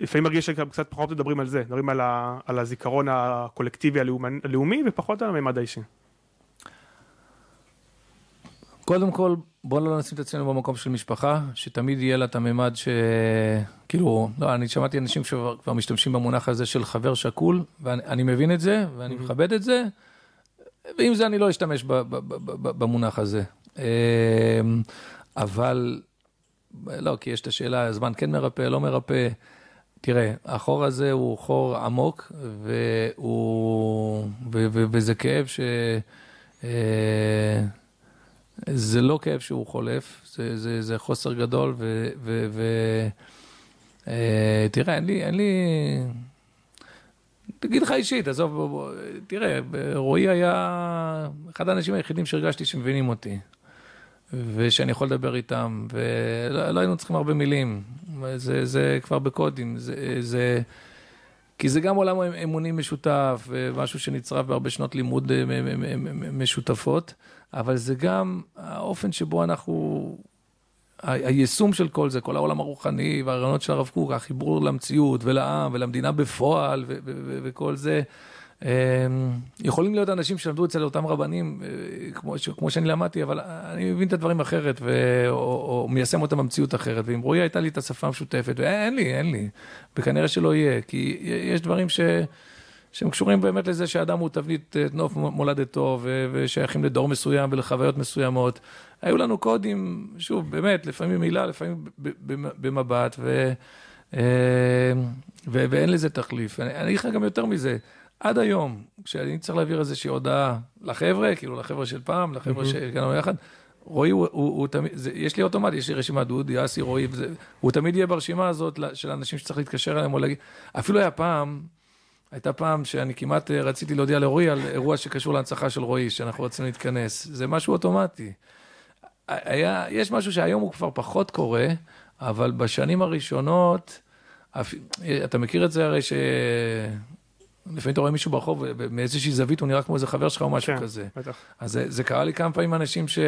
לפעמים מרגיש שקצת פחות מדברים על זה, מדברים על, ה, על הזיכרון הקולקטיבי הלאומי ופחות על הממד האישי. קודם כל, בוא לא נשים את עצמנו במקום של משפחה, שתמיד יהיה לה את הממד ש... כאילו, לא, אני שמעתי אנשים שכבר משתמשים במונח הזה של חבר שקול, ואני מבין את זה, ואני mm-hmm. מכבד את זה, ועם זה אני לא אשתמש במונח הזה. אמ, אבל, לא, כי יש את השאלה, הזמן כן מרפא, לא מרפא. תראה, החור הזה הוא חור עמוק, והוא, וזה כאב ש... אה, זה לא כאב שהוא חולף, זה, זה, זה חוסר גדול, ותראה, אה, אין לי, אין לי, תגיד לך אישית, עזוב, בוא, בוא, תראה, רועי היה אחד האנשים היחידים שהרגשתי שמבינים אותי, ושאני יכול לדבר איתם, ולא לא היינו צריכים הרבה מילים, זה, זה כבר בקודים, זה, זה, כי זה גם עולם אמונים משותף, ומשהו שנצרב בהרבה שנות לימוד אה, משותפות. אבל זה גם האופן שבו אנחנו, היישום של כל זה, כל העולם הרוחני והרעיונות של הרב קוק, החיבור למציאות ולעם ולמדינה בפועל וכל זה. אמ, יכולים להיות אנשים שלמדו אצל אותם רבנים, אה, כמו, כמו שאני למדתי, אבל אני מבין את הדברים אחרת, ו, או, או מיישם אותם במציאות אחרת. ועם רועי הייתה לי את השפה המשותפת, ואין לי, אין לי, וכנראה שלא יהיה, כי יש דברים ש... שהם קשורים באמת לזה שאדם הוא תבנית אה, נוף מולדתו ושייכים לדור מסוים ולחוויות מסוימות. היו לנו קודים, שוב, באמת, לפעמים מילה, לפעמים במבט, ו, אה, ו, ואין לזה תחליף. אני אגיד לך גם יותר מזה, עד היום, כשאני צריך להעביר איזושהי הודעה לחבר'ה, כאילו לחבר'ה של פעם, לחבר'ה שהגענו יחד, רועי הוא, הוא, הוא תמיד, זה, יש לי אוטומטי, יש לי רשימה דודי, אסי, רועי, וזה, הוא תמיד יהיה ברשימה הזאת של אנשים שצריך להתקשר אליהם או להגיד, אפילו היה פעם, הייתה פעם שאני כמעט אה, רציתי להודיע לרועי על אירוע שקשור להנצחה של רועי, שאנחנו רצינו להתכנס. זה משהו אוטומטי. היה, יש משהו שהיום הוא כבר פחות קורה, אבל בשנים הראשונות, אתה מכיר את זה הרי ש... לפעמים אתה רואה מישהו ברחוב, מאיזושהי זווית הוא נראה כמו איזה חבר שלך או משהו כן, כזה. בטח. אז זה, זה קרה לי כמה פעמים אנשים ש...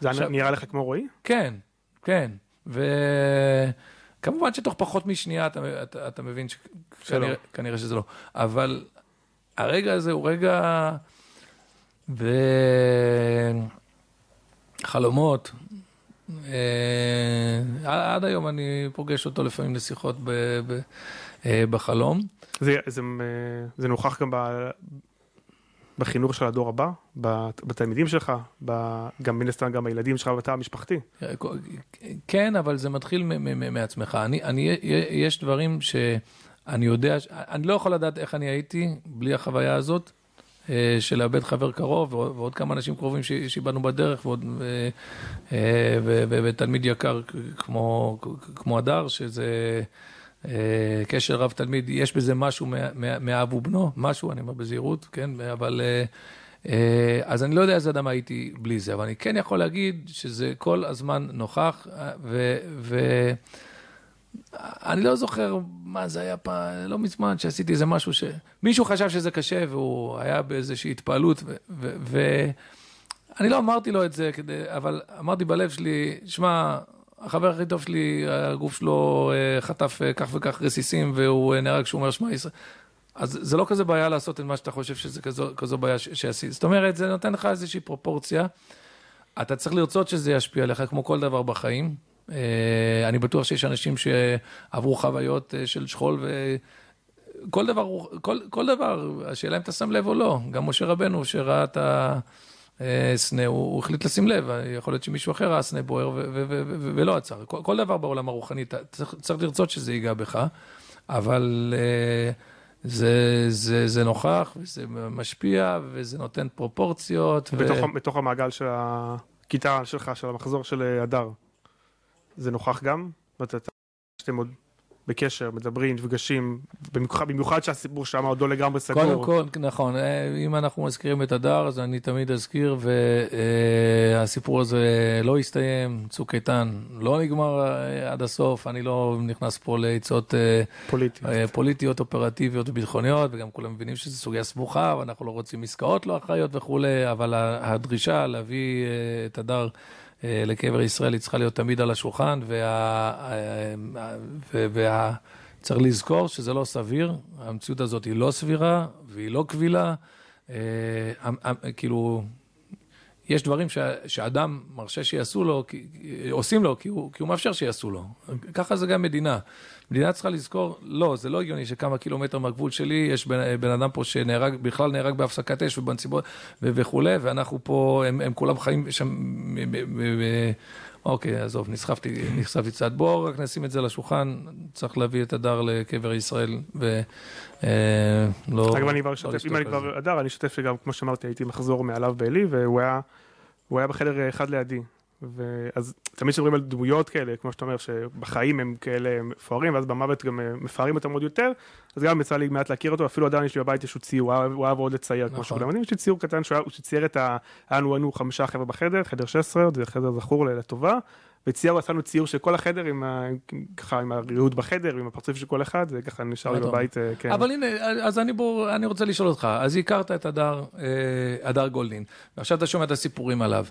זה ש... נראה לך כמו רועי? כן, כן. ו... כמובן שתוך פחות משנייה אתה, אתה, אתה מבין שכנראה שזה לא. אבל הרגע הזה הוא רגע... וחלומות. אה, עד היום אני פוגש אותו לפעמים לשיחות אה, בחלום. זה, זה, אה, זה נוכח גם בחינוך של הדור הבא, בתלמידים שלך, גם מן הסתם גם בילדים שלך בתא המשפחתי. כן, אבל זה מתחיל מעצמך. אני, אני, יש דברים שאני יודע, אני לא יכול לדעת איך אני הייתי בלי החוויה הזאת. אה, של לאבד חבר קרוב ועוד כמה אנשים קרובים שאיבדנו בדרך ועוד, אה, ותלמיד יקר כמו, כמו הדר, שזה אה, קשר רב תלמיד, יש בזה משהו מאב ובנו, משהו, אני אומר בזהירות, כן, אבל... אז אני לא יודע איזה אדם הייתי בלי זה, אבל אני כן יכול להגיד שזה כל הזמן נוכח, ו... ו אני לא זוכר מה זה היה פעם, לא מזמן, שעשיתי איזה משהו ש... מישהו חשב שזה קשה והוא היה באיזושהי התפעלות, ואני לא אמרתי לו את זה, כדי, אבל אמרתי בלב שלי, שמע, החבר הכי טוב שלי, הגוף שלו אה, חטף אה, כך וכך רסיסים והוא אה, נהרג כשהוא אומר שמע ישראל. אז זה לא כזה בעיה לעשות את מה שאתה חושב שזה כזו, כזו בעיה שעשית. זאת אומרת, זה נותן לך איזושהי פרופורציה. אתה צריך לרצות שזה ישפיע עליך כמו כל דבר בחיים. אני בטוח שיש אנשים שעברו חוויות של שכול וכל דבר, כל, כל דבר, השאלה אם אתה שם לב או לא. גם משה רבנו שראה את הסנה, הוא, הוא החליט לשים לב, יכול להיות שמישהו אחר ראה סנה בוער ולא עצר. כל, כל דבר בעולם הרוחני, צריך, צריך לרצות שזה ייגע בך, אבל... אה, זה, זה, זה נוכח, וזה משפיע, וזה נותן פרופורציות. בתוך, ו... בתוך המעגל של הכיתה שלך, של המחזור של הדר. זה נוכח גם? שאתם עוד בקשר, מדברים, נפגשים, במיוחד, במיוחד שהסיפור שם עוד לא לגמרי סגור. קודם כל, נכון, אה, אם אנחנו מזכירים את הדר, אז אני תמיד אזכיר, והסיפור הזה לא הסתיים, צוק איתן לא נגמר אה, עד הסוף, אני לא נכנס פה לעצות אה, פוליטיות, פוליטיות אופרטיביות וביטחוניות, וגם כולם מבינים שזו סוגיה סבוכה, ואנחנו לא רוצים עסקאות לא אחראיות וכולי, אבל הדרישה להביא את הדר... אה, לקבר ישראל היא צריכה להיות תמיד על השולחן, וה... וה... וה... צריך לזכור שזה לא סביר, המציאות הזאת היא לא סבירה והיא לא קבילה. אה, כאילו, יש דברים ש... שאדם מרשה שיעשו לו, עושים לו, כי הוא, כי הוא מאפשר שיעשו לו. ככה זה גם מדינה. מדינה צריכה לזכור, לא, זה לא הגיוני שכמה קילומטר מהגבול שלי יש בן, בן אדם פה שנהרג, בכלל נהרג בהפסקת אש ובנסיבות וכולי, ואנחנו פה, הם, הם כולם חיים שם, אוקיי, עזוב, נסחפתי, נסחפתי קצת. בואו רק נשים את זה לשולחן, צריך להביא את הדר לקבר ישראל, ולא... אגב, אני כבר אשתף, אם אני כבר הדר, אני אשתף שגם, כמו שאמרתי, הייתי מחזור מעליו בעלי, והוא היה, היה בחדר אחד לידי. ואז תמיד כשמדברים על דמויות כאלה, כמו שאתה אומר, שבחיים הם כאלה מפוארים, ואז במוות גם אה, מפארים אותם עוד יותר, אז גם יצא לי מעט להכיר אותו, אפילו עדיין יש לי בבית איזשהו ציור, הוא אהב מאוד לצייר, כמו נכון. שכולם יודעים, יש לי ציור קטן שהוא צייר את ה... היינו היינו חמישה חבר'ה בחדר, חדר 16, זה חדר זכור לטובה, וצייר, עשינו ציור של כל החדר, עם, ככה, עם הריהוט בחדר, עם הפרצוף של כל אחד, זה ככה נשאר לי בבית, אה, כן. אבל הנה, אז אני, בוא, אני רוצה לשאול אותך, אז הכרת את הדר, אה, הדר גולדין, ועכשיו אתה שומע את הסיפורים עליו.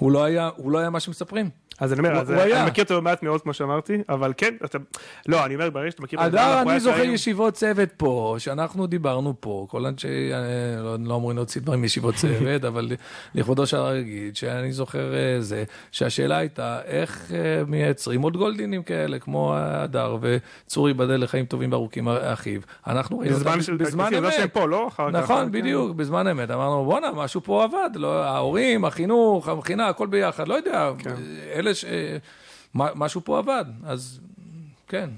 הוא לא היה, הוא לא היה מה שמספרים. אז אני אומר, אז אני מכיר אותו מעט מאוד כמו שאמרתי, אבל כן, אתה, לא, אני אומר, ברגע שאתה מכיר. אדר, אני זוכר ישיבות צוות פה, שאנחנו דיברנו פה, כל אנשי, אה, לא, לא אמורים להוציא דברים מישיבות (laughs) צוות, אבל לכבודו של הרגיד, שאני זוכר אה, זה, שהשאלה הייתה, איך אה, מייצרים עוד גולדינים כאלה, כמו הדר וצור ייבדל לחיים טובים וארוכים אחיו. אנחנו ראינו אותם בזמן אמת. שהם פה, לא? נכון, כן. בדיוק, בזמן אמת. אמרנו, בואנה, משהו פה עבד, לא, ההורים, החינוך, המכינה, הכל ביחד, לא יודע, כן. אלה ש... משהו פה עבד, אז כן,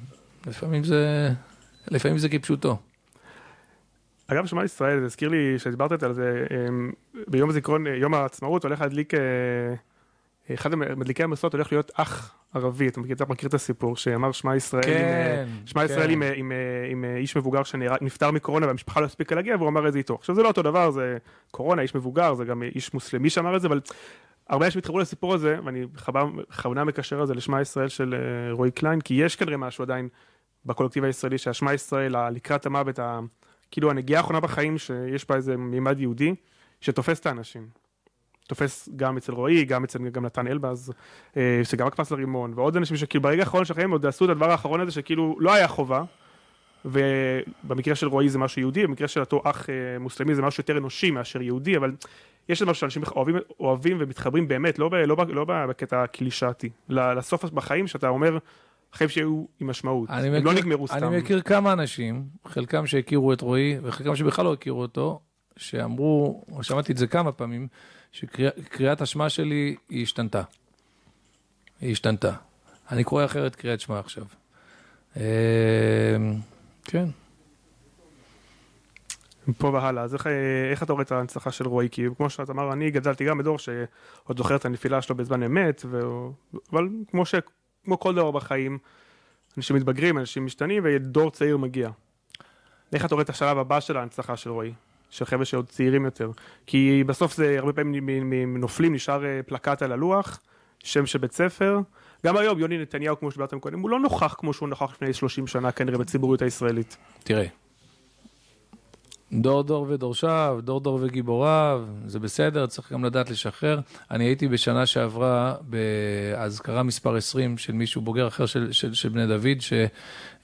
לפעמים זה, לפעמים זה כפשוטו. אגב, שמע ישראל, זה הזכיר לי שדיברת על זה, אמ, ביום הזיכרון, יום העצמאות, הולך להדליק, אה, אחד המדליקי המסורת הולך להיות אח ערבי, אתה מכיר, אתה מכיר את הסיפור, שאמר שמע ישראל, כן, עם, שמע כן. ישראל עם, עם, עם, עם איש מבוגר שנפטר מקורונה והמשפחה לא הספיקה להגיע והוא אמר את זה איתו. עכשיו זה לא אותו דבר, זה קורונה, איש מבוגר, זה גם איש מוסלמי שאמר את זה, אבל הרבה אנשים התחברו לסיפור הזה, ואני בכוונה מקשר את זה לשמע ישראל של אה, רועי קליין, כי יש כנראה משהו עדיין בקולקטיב הישראלי, שהשמע ישראל, לקראת המוות, כאילו הנגיעה האחרונה בחיים, שיש בה איזה מימד יהודי, שתופס את האנשים. תופס גם אצל רועי, גם אצל גם נתן אלבז, אה, שגם הקפץ לרימון, ועוד אנשים שכאילו ברגע האחרון של החיים עוד עשו את הדבר האחרון הזה, שכאילו לא היה חובה, ובמקרה של רועי זה משהו יהודי, במקרה של אותו אח אה, מוסלמי זה משהו יותר אנושי מאשר יהודי, אבל יש משהו שאנשים אוהבים, אוהבים ומתחברים באמת, לא, ב, לא, ב, לא בקטע הקלישאתי, לסוף בחיים שאתה אומר, החיים שהיו עם משמעות, הם לא מכיר, לא נגמרו סתם. אני מכיר כמה אנשים, חלקם שהכירו את רועי, וחלקם שבכלל לא הכירו אותו, שאמרו, שמעתי את זה כמה פעמים, שקריאת השמע שלי היא השתנתה. היא השתנתה. אני קורא אחרת קריאת שמע עכשיו. אמ, כן. מפה והלאה, אז איך, איך אתה רואה את ההנצחה של רועי? כי כמו שאת אמר, אני גדלתי גם בדור שעוד זוכר את הנפילה שלו בזמן אמת, ו... אבל כמו, ש... כמו כל דבר בחיים, אנשים מתבגרים, אנשים משתנים, ודור צעיר מגיע. איך אתה רואה את השלב הבא של ההנצחה של רועי? של חבר'ה שעוד צעירים יותר. כי בסוף זה הרבה פעמים נופלים, נשאר אה, פלקט על הלוח, שם של בית ספר. גם היום יוני נתניהו, כמו שדיברתם קודם, הוא לא נוכח כמו שהוא נוכח לפני 30 שנה כנראה בציבוריות הישראלית. תראה, דור דור ודורשיו, דור דור וגיבוריו, זה בסדר, צריך גם לדעת לשחרר. אני הייתי בשנה שעברה באזכרה מספר 20 של מישהו בוגר אחר של, של, של בני דוד, ש,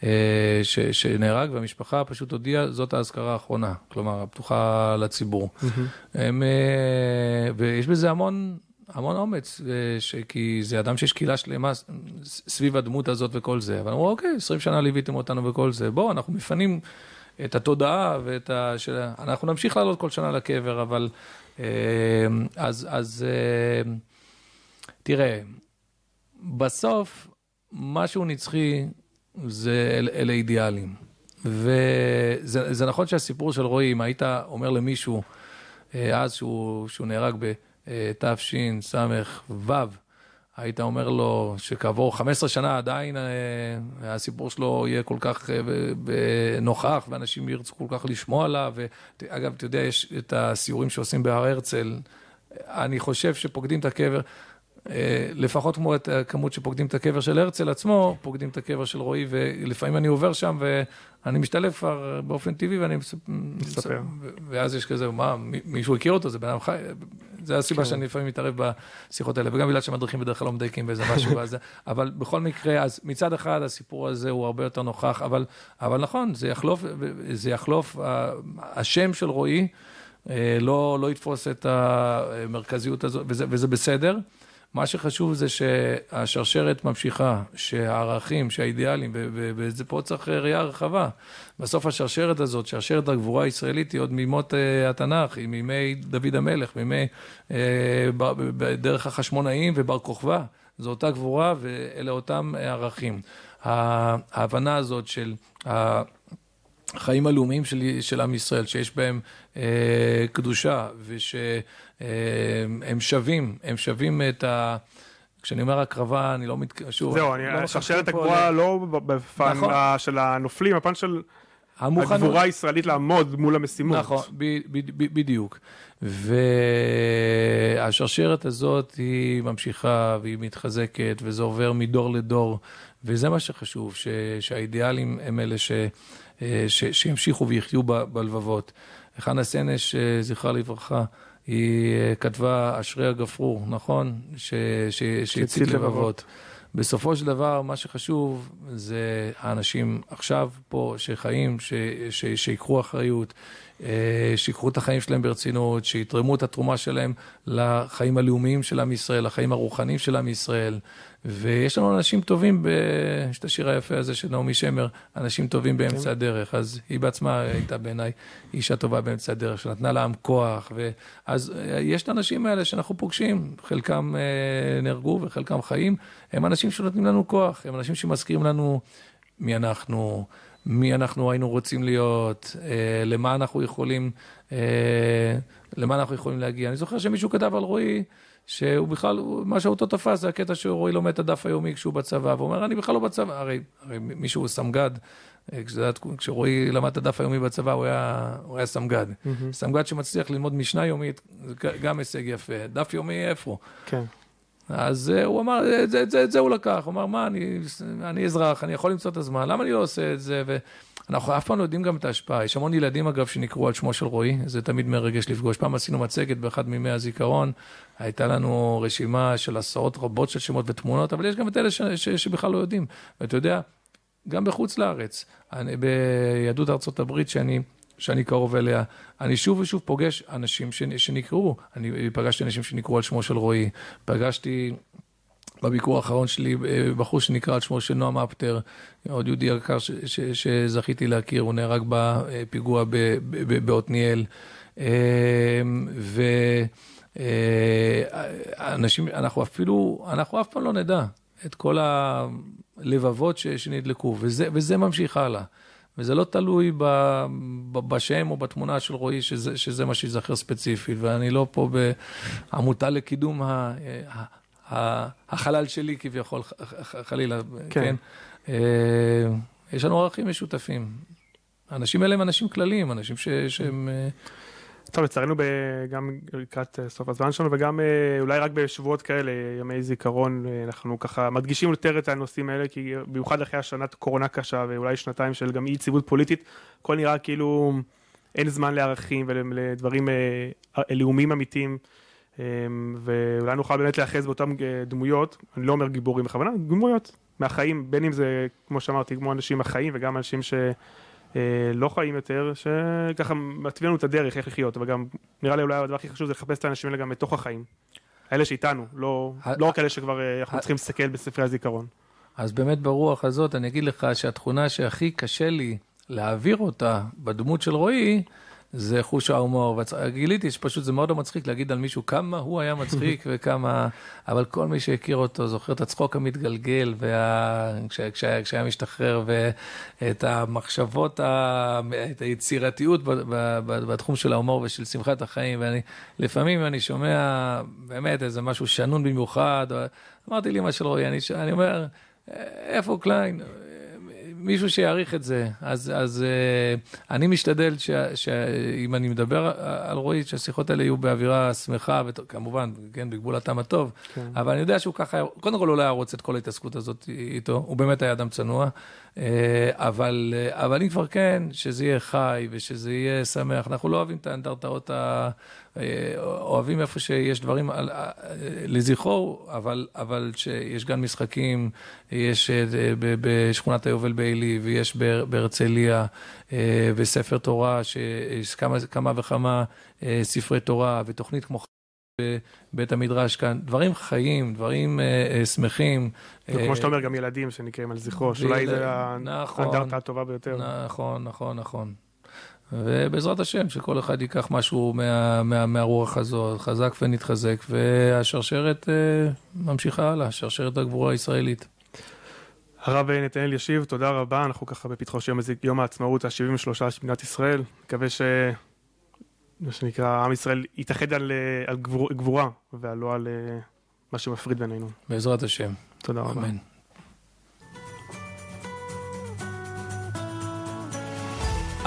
אה, ש, שנהרג, והמשפחה פשוט הודיעה, זאת האזכרה האחרונה, כלומר, הפתוחה לציבור. Mm-hmm. הם, אה, ויש בזה המון... המון אומץ, ש... כי זה אדם שיש קהילה שלמה סביב הדמות הזאת וכל זה. אבל אמרו, אוקיי, 20 שנה ליוויתם אותנו וכל זה, בואו, אנחנו מפנים את התודעה ואת ה... של... אנחנו נמשיך לעלות כל שנה לקבר, אבל... אה, אז, אז אה, תראה, בסוף, משהו נצחי זה אל, אלה אידיאלים. וזה נכון שהסיפור של רועי, אם היית אומר למישהו אה, אז שהוא, שהוא נהרג בתשס"ו, היית אומר לו שכעבור 15 שנה עדיין אה, הסיפור שלו יהיה כל כך אה, נוכח, ואנשים ירצו כל כך לשמוע עליו. ואגב, אתה יודע, יש את הסיורים שעושים בהר הרצל, אני חושב שפוקדים את הקבר. אה, לפחות כמו את הכמות שפוקדים את הקבר של הרצל עצמו, פוקדים את הקבר של רועי, ולפעמים אני עובר שם ואני משתלב כבר באופן טבעי ואני מספר. ואז יש כזה, מה, מישהו הכיר אותו, זה בן אדם חי, זה הסיבה כן. שאני לפעמים מתערב בשיחות האלה, וגם בגלל שמדריכים בדרך כלל לא מדייקים באיזה משהו, וזה, (laughs) אבל בכל מקרה, אז מצד אחד הסיפור הזה הוא הרבה יותר נוכח, אבל, אבל נכון, זה יחלוף, זה יחלוף, השם של רועי אה, לא, לא יתפוס את המרכזיות הזאת, וזה, וזה בסדר. מה שחשוב זה שהשרשרת ממשיכה, שהערכים, שהאידיאלים, וזה פה צריך ראייה רחבה. בסוף השרשרת הזאת, שרשרת הגבורה הישראלית היא עוד מימות uh, התנ"ך, היא מימי דוד המלך, מימי, uh, דרך החשמונאים ובר כוכבא. זו אותה גבורה ואלה אותם ערכים. ההבנה הזאת של החיים הלאומיים של, של עם ישראל, שיש בהם אה, קדושה ושהם אה, שווים, הם שווים את ה... כשאני אומר הקרבה, אני לא מתכוון, שוב, זהו, אני, לא שרשרת הגבוהה לא בפן נכון. של הנופלים, הפן של המוכנות. הגבורה הישראלית לעמוד מול המשימות. נכון, ב, ב, ב, בדיוק. והשרשרת הזאת היא ממשיכה והיא מתחזקת, וזה עובר מדור לדור, וזה מה שחשוב, ש, שהאידיאלים הם אלה ש... אה, ש, שימשיכו ויחיו בלבבות. חנה סנש, אה, זכרה לברכה, היא אה, כתבה אשרי הגפרור, נכון? שהצית לבבות. בסופו של דבר, מה שחשוב זה האנשים עכשיו פה שחיים, שיקחו אחריות, שיקחו את החיים שלהם ברצינות, שיתרמו את התרומה שלהם לחיים הלאומיים של עם ישראל, לחיים הרוחניים של עם ישראל. ויש לנו אנשים טובים, ב... יש את השיר היפה הזה של נעמי שמר, אנשים טובים באמצע כן. הדרך, אז היא בעצמה הייתה בעיניי אישה טובה באמצע הדרך, שנתנה לעם כוח, ואז אה, יש את האנשים האלה שאנחנו פוגשים, חלקם אה, נהרגו וחלקם חיים, הם אנשים שנותנים לנו כוח, הם אנשים שמזכירים לנו מי אנחנו, מי אנחנו היינו רוצים להיות, אה, למה אנחנו יכולים, למה אנחנו יכולים להגיע. אני זוכר שמישהו כתב על רועי, שהוא בכלל, מה שאותו תפס זה הקטע שרועי לומד את הדף היומי כשהוא בצבא, והוא אומר, אני בכלל לא בצבא, הרי, הרי מישהו סמג"ד, אה, כשרועי למד את הדף היומי בצבא, הוא היה, הוא היה סמג"ד. Mm-hmm. סמג"ד שמצליח ללמוד משנה יומית, זה גם הישג יפה. דף יומי איפה? כן. אז uh, הוא אמר, את זה, זה, זה הוא לקח, הוא אמר, מה, אני, אני אזרח, אני יכול למצוא את הזמן, למה אני לא עושה את זה? ואנחנו אף פעם לא יודעים גם את ההשפעה. יש המון ילדים, אגב, שנקראו על שמו של רועי, זה תמיד מרגש לפגוש. פעם עשינו מצגת באחד מימי הזיכרון, הייתה לנו רשימה של עשרות רבות של שמות ותמונות, אבל יש גם את אלה ש, ש, שבכלל לא יודעים. ואתה יודע, גם בחוץ לארץ. אני, ביהדות ארצות הברית, שאני, שאני קרוב אליה, אני שוב ושוב פוגש אנשים שנקראו. אני פגשתי אנשים שנקראו על שמו של רועי, פגשתי... בביקור האחרון שלי, אה, בחור שנקרא על שמו של נועם אפטר, עוד יהודי יקר שזכיתי להכיר, הוא נהרג בפיגוע בעתניאל. ואנשים, אנחנו אפילו, אנחנו אף פעם לא נדע את כל הלבבות שנדלקו, וזה, וזה ממשיך הלאה. וזה לא תלוי ב, ב, בשם או בתמונה של רועי, שזה, שזה מה שיזכר ספציפית, ואני לא פה בעמותה לקידום ה, ה, החלל שלי כביכול, חלילה, כן? כן? אה, יש לנו ערכים משותפים. האנשים האלה הם אנשים כלליים, אנשים ש, שהם... אה, טוב, לצערנו גם לקראת אה, סוף הזמן שלנו וגם אולי רק בשבועות כאלה, ימי זיכרון, אנחנו ככה מדגישים יותר את הנושאים האלה, כי במיוחד אחרי השנת קורונה קשה ואולי שנתיים של גם אי יציבות פוליטית, הכל נראה כאילו אין זמן לערכים ולדברים לאומיים אמיתיים. אמ, ואולי נוכל באמת להיאחז באותן אה, דמויות, אני לא אומר גיבורים בכוונה, דמויות מהחיים, בין אם זה, כמו שאמרתי, כמו אנשים החיים וגם אנשים שלא אה, חיים יותר, שככה מתווים לנו את הדרך איך לחיות, אבל גם נראה לי אולי הדבר הכי חשוב זה לחפש את האנשים האלה גם בתוך החיים. האלה שאיתנו, לא, לא רק אלה שכבר אה, אנחנו צריכים להסתכל בספרי הזיכרון. אז באמת ברוח הזאת אני אגיד לך שהתכונה שהכי קשה לי להעביר אותה בדמות של רועי, זה חוש ההומור. גיליתי שפשוט זה מאוד לא מצחיק להגיד על מישהו כמה הוא היה מצחיק (laughs) וכמה... אבל כל מי שהכיר אותו זוכר את הצחוק המתגלגל, וה... כש... כשהיה, כשהיה משתחרר, ואת המחשבות, ה... את היצירתיות בתחום של ההומור ושל שמחת החיים. ואני, לפעמים אני שומע באמת איזה משהו שנון במיוחד, אמרתי לאמא של רועי, אני, אני אומר, איפה קליין? מישהו שיעריך את זה. אז, אז uh, אני משתדל שאם אני מדבר על רועי, שהשיחות האלה יהיו באווירה שמחה, וכמובן, כן, בגבול הטעם הטוב, כן. אבל אני יודע שהוא ככה, קודם כל הוא לא היה רוצה את כל ההתעסקות הזאת איתו, הוא באמת היה אדם צנוע, uh, אבל, uh, אבל אם כבר כן, שזה יהיה חי ושזה יהיה שמח. אנחנו לא אוהבים את האנדרטאות ה... אוהבים איפה שיש דברים על, לזכרו, אבל, אבל שיש גן משחקים, יש בשכונת היובל בעלי ויש בהרצליה, וספר תורה, שיש כמה, כמה וכמה ספרי תורה, ותוכנית כמו... בבית המדרש כאן, דברים חיים, דברים אה, שמחים. וכמו שאתה אומר, גם ילדים שנקראים על זכרו, שאולי זה נכון, האנדרטה הטובה ביותר. נכון, נכון, נכון. ובעזרת השם, שכל אחד ייקח משהו מה, מה, מהרוח הזאת, חזק ונתחזק, והשרשרת אה, ממשיכה הלאה, שרשרת הגבורה הישראלית. הרב נתנאל ישיב, תודה רבה, אנחנו ככה בפתחו של יום, העצמאות ה-73 של מדינת ישראל, מקווה ש... מה שנקרא, עם ישראל יתאחד על, על גבור, גבורה, ולא על אה, מה שמפריד בינינו. בעזרת השם. תודה רבה. אמן.